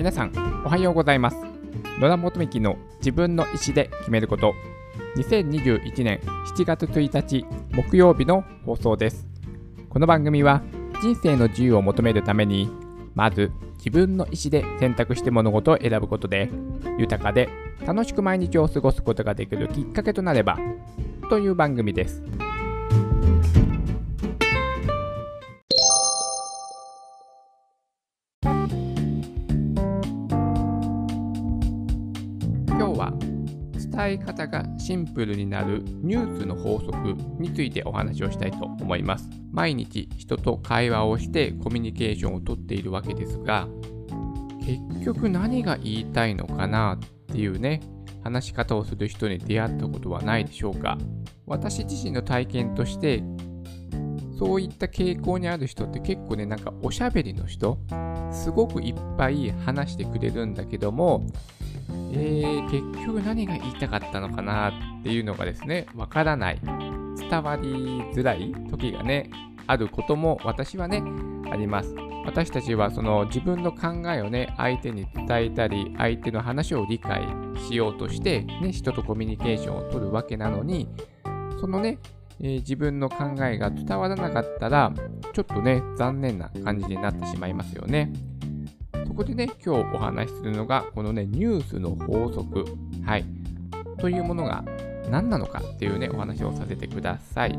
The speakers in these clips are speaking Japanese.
皆さんおはようございます。野田元幹の自分の意思で決めること。2021年7月1日木曜日の放送です。この番組は人生の自由を求めるためにまず自分の意思で選択して物事を選ぶことで豊かで楽しく毎日を過ごすことができるきっかけとなればという番組です。今日は伝え方がシンプルになるニュースの法則についてお話をしたいと思います。毎日人と会話をしてコミュニケーションをとっているわけですが結局何が言いたいのかなっていうね話し方をする人に出会ったことはないでしょうか。私自身の体験としてそういった傾向にある人って結構ねなんかおしゃべりの人すごくいっぱい話してくれるんだけどもえー、結局何が言いたかったのかなっていうのがですね、わからない、伝わりづらい時がね、あることも私はね、あります。私たちはその自分の考えをね、相手に伝えたり、相手の話を理解しようとして、ね、人とコミュニケーションを取るわけなのに、そのね、えー、自分の考えが伝わらなかったら、ちょっとね、残念な感じになってしまいますよね。そこでね、今日お話しするのが、このね、ニュースの法則、はい、というものが何なのかっていうね、お話をさせてください。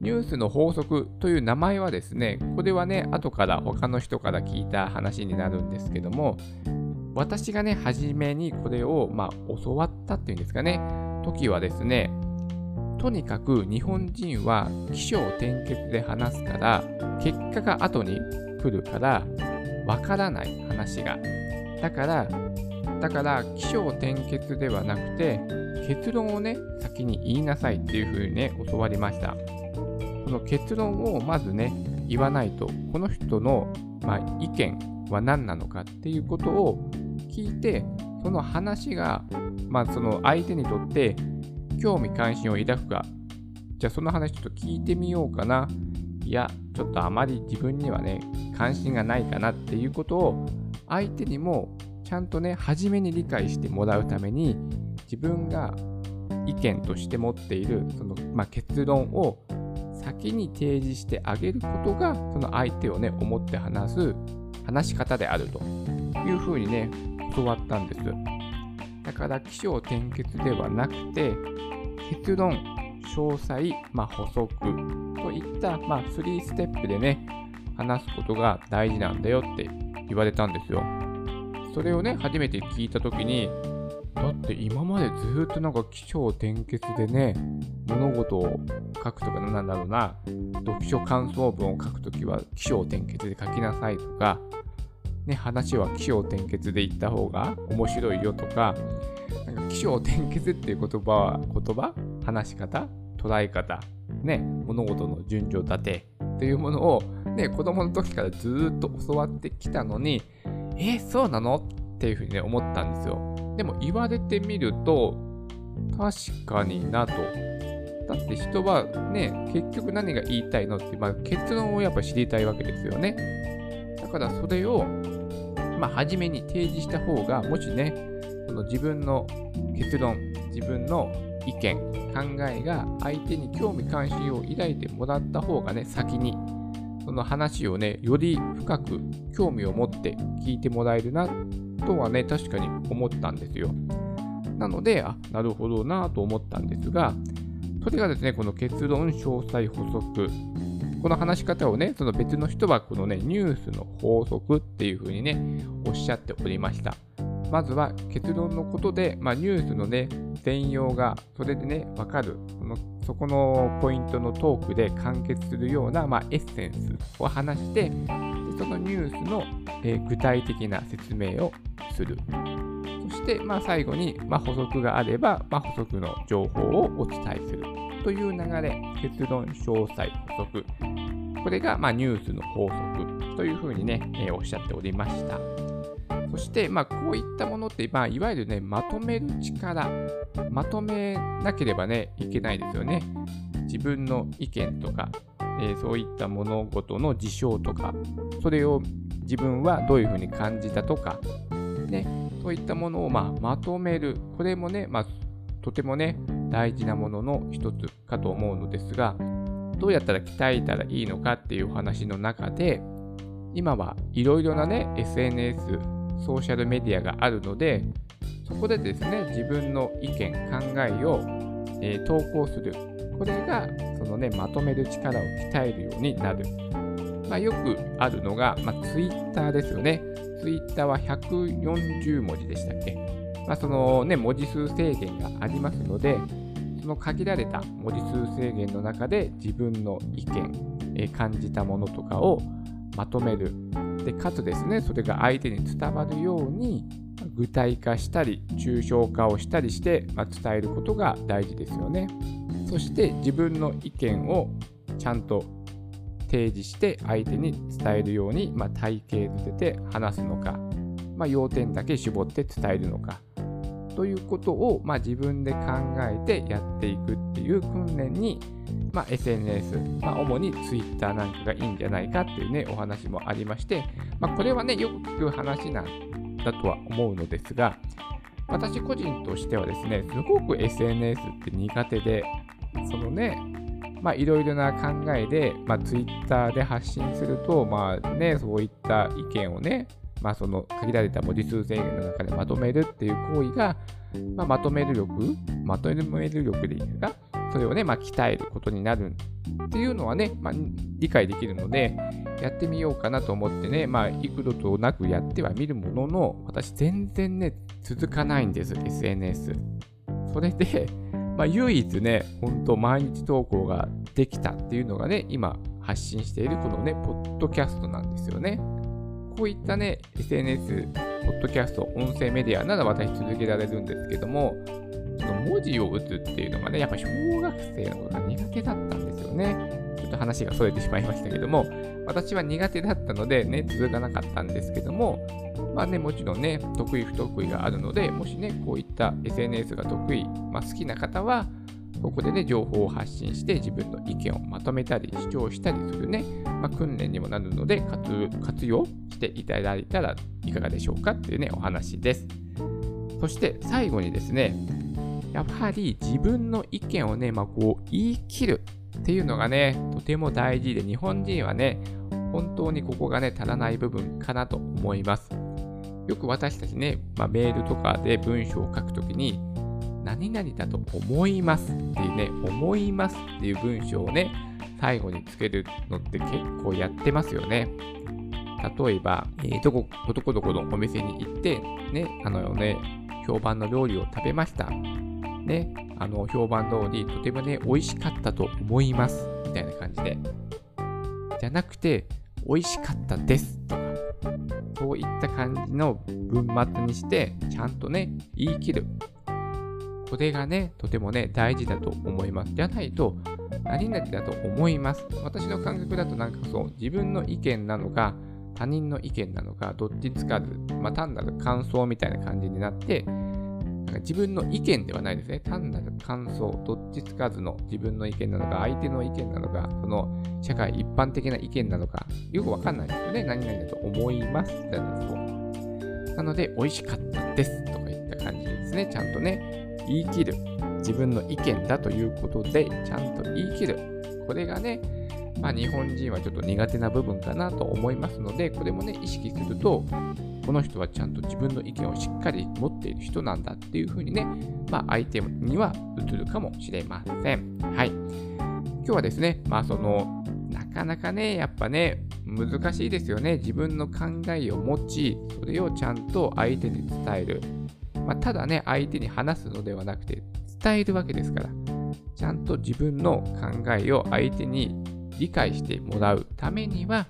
ニュースの法則という名前はですね、これはね、後から他の人から聞いた話になるんですけども、私がね、初めにこれを、まあ、教わったっていうんですかね、時はですね、とにかく日本人は起承転結で話すから、結果が後に来るから、わからない話が。だから、だから、起承転結ではなくて、結論をね、先に言いなさいっていうふうにね、教わりました。その結論をまずね、言わないと、この人の、まあ、意見は何なのかっていうことを聞いて、その話が、まあ、その相手にとって興味関心を抱くか、じゃあその話ちょっと聞いてみようかな。いや、ちょっとあまり自分にはね、関心がないかなっていうことを相手にもちゃんとね、初めに理解してもらうために、自分が意見として持っているその、まあ、結論を先に提示してあげることが、その相手をね、思って話す話し方であるというふうにね、教わったんです。だから、起承転結ではなくて、結論、詳細、まあ、補足といった、まあ、3ステップでね、話すことが大事なんだよって言われたんですよ。それをね、初めて聞いたときに、だって今までずっとなんか起承転結でね、物事を書くとかなんだろうな、読書感想文を書くときは起承転結で書きなさいとか、ね、話は起承転結で言った方が面白いよとか、なんか起承転結っていう言葉は、言葉？話し方？捉え方？ね、物事の順序立て？というものを、ね、子供の時からずっと教わってきたのに、え、そうなの？っていうふうにね、思ったんですよ。でも言われてみると、確かになと。だって人はね、結局何が言いたいのって、まあ、結論をやっぱ知りたいわけですよね。だからそれを、まあ、初めに提示した方が、もしね、その自分の結論、自分の意見、考えが相手に興味関心を抱いてもらった方がね、先にその話をね、より深く興味を持って聞いてもらえるなとはね、確かに思ったんですよ。なので、あ、なるほどなと思ったんですが、それがですね、この結論詳細補足。この話し方をね、その別の人はこのね、ニュースの法則っていうふうにね、おっしゃっておりました。まずは結論のことで、まあ、ニュースのね、全容がそれでね、わかる。そのそこのポイントのトークで完結するような、まあ、エッセンスを話して、でそのニュースの、えー、具体的な説明をする。そして、まあ、最後に、まあ、補足があれば、まあ、補足の情報をお伝えするという流れ、結論、詳細、補足。これが、まあ、ニュースの法則というふうにね、えー、おっしゃっておりました。して、まあ、こういったものって、まあ、いわゆるね、まとめる力、まとめなければね、いけないですよね。自分の意見とか、えー、そういった物事の事象とか、それを自分はどういうふうに感じたとか、ね、そういったものをままとめる。これもね、まあ、とてもね、大事なものの一つかと思うのですが、どうやったら鍛えたらいいのかっていうお話の中で、今はいろいろなね、SNS、ソーシャルメディアがあるので、そこでですね、自分の意見、考えを、えー、投稿する。これが、そのね、まとめる力を鍛えるようになる。まあ、よくあるのが、まあ、Twitter ですよね。Twitter は140文字でしたっけまあ、そのね、文字数制限がありますので、その限られた文字数制限の中で自分の意見、え、感じたものとかをまとめる。で、かつですね、それが相手に伝わるように、具体化したり、抽象化をしたりして、まあ、伝えることが大事ですよね。そして自分の意見をちゃんと提示して相手に伝えるように、まあ、体系づけて話すのか、まあ、要点だけ絞って伝えるのかということを、まあ、自分で考えてやっていくっていう訓練に、まあ、SNS、まあ、主に Twitter なんかがいいんじゃないかっていうねお話もありまして、まあ、これはねよく聞く話なんだとは思うのですが私個人としてはですねすごく SNS って苦手でそのね、まあ、いろいろな考えで、まあ、Twitter で発信すると、まあね、そういった意見をね、まあ、その限られた文字数制限の中でまとめるっていう行為が、まあ、まとめる力、まとめる力でいいですか、それをね、まあ、鍛えることになるっていうのはね、まあ、理解できるので、やってみようかなと思ってね、まあ、幾度となくやってはみるものの、私全然ね、続かないんです、SNS。それで、まあ、唯一ね、本当毎日投稿ができたっていうのがね、今発信しているこのね、ポッドキャストなんですよね。こういったね、SNS、ポッドキャスト、音声メディアなら私続けられるんですけども、その文字を打つっていうのがね、やっぱ小学生のが苦手だったんですよね。ちょっと話がそれてしまいましたけども、私は苦手だったのでね、続かなかったんですけども、まあね、もちろんね、得意不得意があるので、もしね、こういった SNS が得意、まあ、好きな方は、ここでね、情報を発信して自分の意見をまとめたり、主張したりするね、まあ、訓練にもなるので活、活用していただいたらいかがでしょうかっていうね、お話です。そして最後にですね、やはり自分の意見をね、まあ、こう言い切るっていうのがね、とても大事で、日本人はね、本当にここがね、足らない部分かなと思います。よく私たちね、まあ、メールとかで文章を書くときに、何々だと思いますっていうね、思いますっていう文章をね、最後につけるのって結構やってますよね。例えば、えー、どこ、どこどこのお店に行って、ね、あのね、評判の料理を食べました。ね、あの、評判通り、とてもね、美味しかったと思います。みたいな感じで。じゃなくて、美味しかったですとか、そういった感じの文末にして、ちゃんとね、言い切る。これがね、とてもね、大事だと思います。じゃないと、何々だと思います。私の感覚だとなんかそう、自分の意見なのか、他人の意見なのか、どっちつかず、まあ、単なる感想みたいな感じになって、なんか自分の意見ではないですね。単なる感想、どっちつかずの自分の意見なのか、相手の意見なのか、その社会一般的な意見なのか、よくわかんないですよね。何々だと思います。なので、美味しかったですとかいった感じですね。ちゃんとね、言い切る。自分の意見だということで、ちゃんと言い切る。これがね、まあ、日本人はちょっと苦手な部分かなと思いますので、これもね、意識すると、この人はちゃんと自分の意見をしっかり持っている人なんだっていうふうにね、まあ、相手には映るかもしれません。はい。今日はですね、まあ、その、なかなかね、やっぱね、難しいですよね。自分の考えを持ち、それをちゃんと相手に伝える。まあ、ただね、相手に話すのではなくて、伝えるわけですから、ちゃんと自分の考えを相手に理解してもらうためには、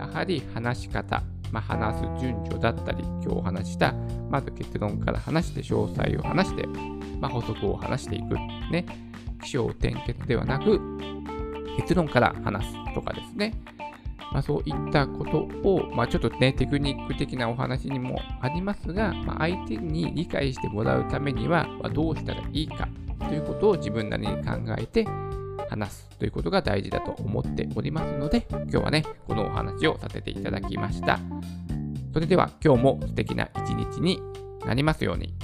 やはり話し方、まあ、話す順序だったり、今日お話した、まず結論から話して、詳細を話して、まあ、補足を話していく。ね。気象転結ではなく、結論から話すとかですね。まあ、そういったことを、まあ、ちょっとね、テクニック的なお話にもありますが、まあ、相手に理解してもらうためには、まどうしたらいいかということを自分なりに考えて話すということが大事だと思っておりますので、今日はね、このお話をさせていただきました。それでは今日も素敵な一日になりますように。